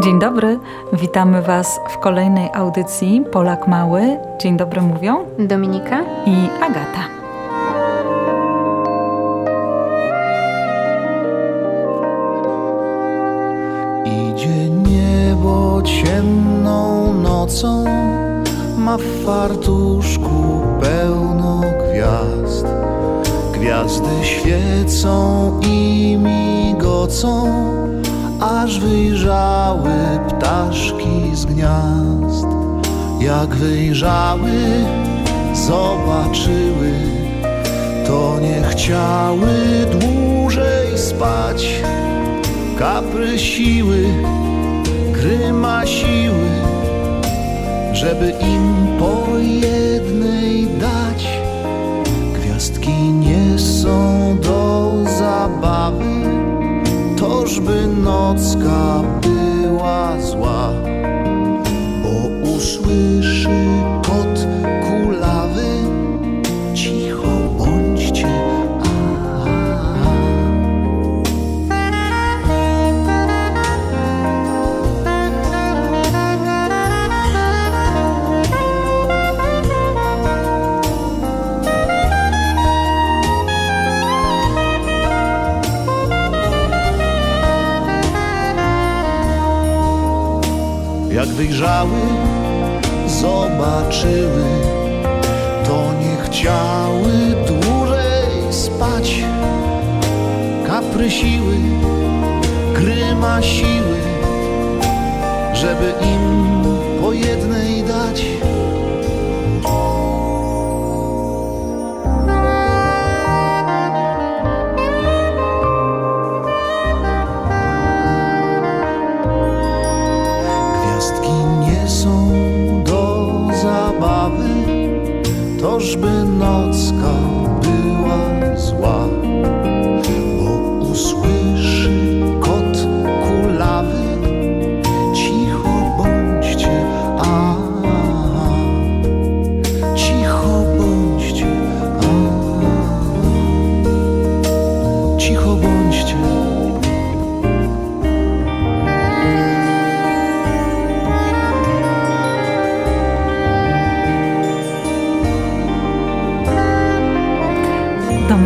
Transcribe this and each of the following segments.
Dzień dobry, witamy Was w kolejnej audycji Polak Mały. Dzień dobry mówią Dominika i Agata. Idzie niebo ciemną nocą, ma w fartuszku pełno gwiazd. Gwiazdy świecą i migocą aż wyjrzały ptaszki z gniazd. Jak wyjrzały, zobaczyły, to nie chciały dłużej spać. Kaprysiły, grymasiły, żeby im po wyjrzały, zobaczyły, to nie chciały dłużej spać. Kaprysiły, grymasiły, żeby im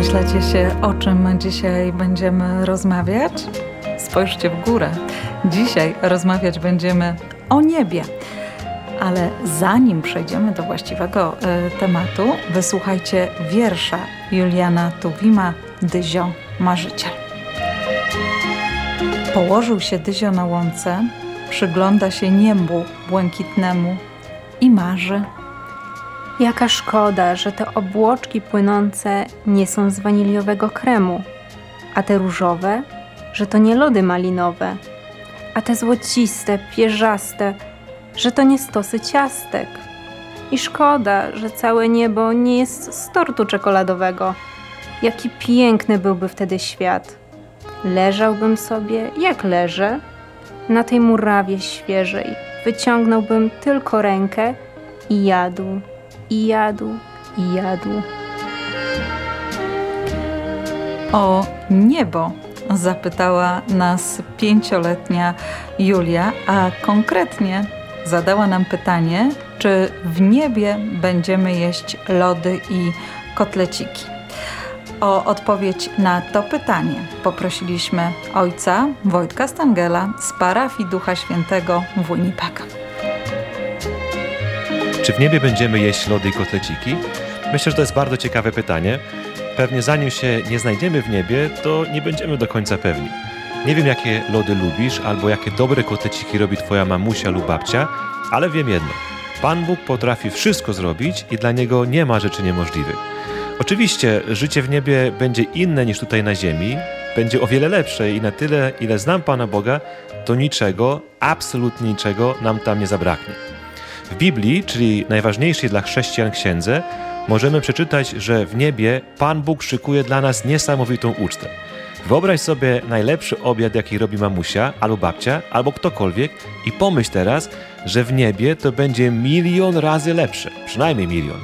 Domyślacie się, o czym dzisiaj będziemy rozmawiać? Spojrzcie w górę. Dzisiaj rozmawiać będziemy o niebie. Ale zanim przejdziemy do właściwego e, tematu, wysłuchajcie wiersza Juliana Tuwima Dyzio Marzyciel. Położył się Dyzio na łące, przygląda się niebu błękitnemu i marzy. Jaka szkoda, że te obłoczki płynące nie są z waniliowego kremu, a te różowe, że to nie lody malinowe, a te złociste, pierzaste, że to nie stosy ciastek. I szkoda, że całe niebo nie jest z tortu czekoladowego. Jaki piękny byłby wtedy świat. Leżałbym sobie, jak leżę, na tej murawie świeżej. Wyciągnąłbym tylko rękę i jadł, i jadł, i jadł. O niebo zapytała nas pięcioletnia Julia, a konkretnie zadała nam pytanie, czy w niebie będziemy jeść lody i kotleciki. O odpowiedź na to pytanie poprosiliśmy ojca Wojtka Stangela z parafii Ducha Świętego w Winnipeg. Czy w niebie będziemy jeść lody i kotleciki? Myślę, że to jest bardzo ciekawe pytanie. Pewnie zanim się nie znajdziemy w niebie, to nie będziemy do końca pewni. Nie wiem, jakie lody lubisz, albo jakie dobre kotleciki robi twoja mamusia lub babcia, ale wiem jedno. Pan Bóg potrafi wszystko zrobić i dla Niego nie ma rzeczy niemożliwych. Oczywiście życie w niebie będzie inne niż tutaj na ziemi, będzie o wiele lepsze i na tyle, ile znam Pana Boga, to niczego, absolutnie niczego nam tam nie zabraknie. W Biblii, czyli najważniejszej dla chrześcijan księdze, możemy przeczytać, że w niebie Pan Bóg szykuje dla nas niesamowitą ucztę. Wyobraź sobie najlepszy obiad, jaki robi mamusia, albo babcia, albo ktokolwiek i pomyśl teraz, że w niebie to będzie milion razy lepsze, przynajmniej milion.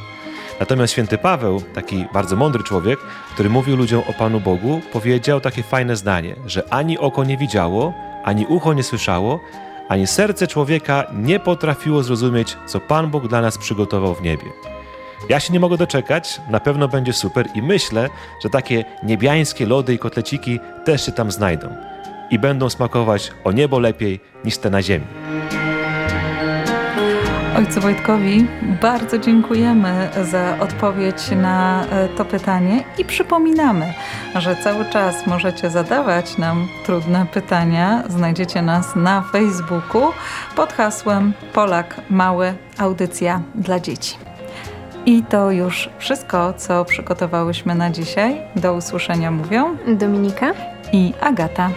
Natomiast święty Paweł, taki bardzo mądry człowiek, który mówił ludziom o Panu Bogu, powiedział takie fajne zdanie, że ani oko nie widziało, ani ucho nie słyszało, ani serce człowieka nie potrafiło zrozumieć, co Pan Bóg dla nas przygotował w niebie. Ja się nie mogę doczekać, na pewno będzie super i myślę, że takie niebiańskie lody i kotleciki też się tam znajdą i będą smakować o niebo lepiej niż te na ziemi. Ojcu Wojtkowi bardzo dziękujemy za odpowiedź na e, to pytanie i przypominamy, że cały czas możecie zadawać nam trudne pytania. Znajdziecie nas na Facebooku pod hasłem Polak Mały Audycja dla Dzieci. I to już wszystko, co przygotowałyśmy na dzisiaj. Do usłyszenia mówią Dominika i Agata.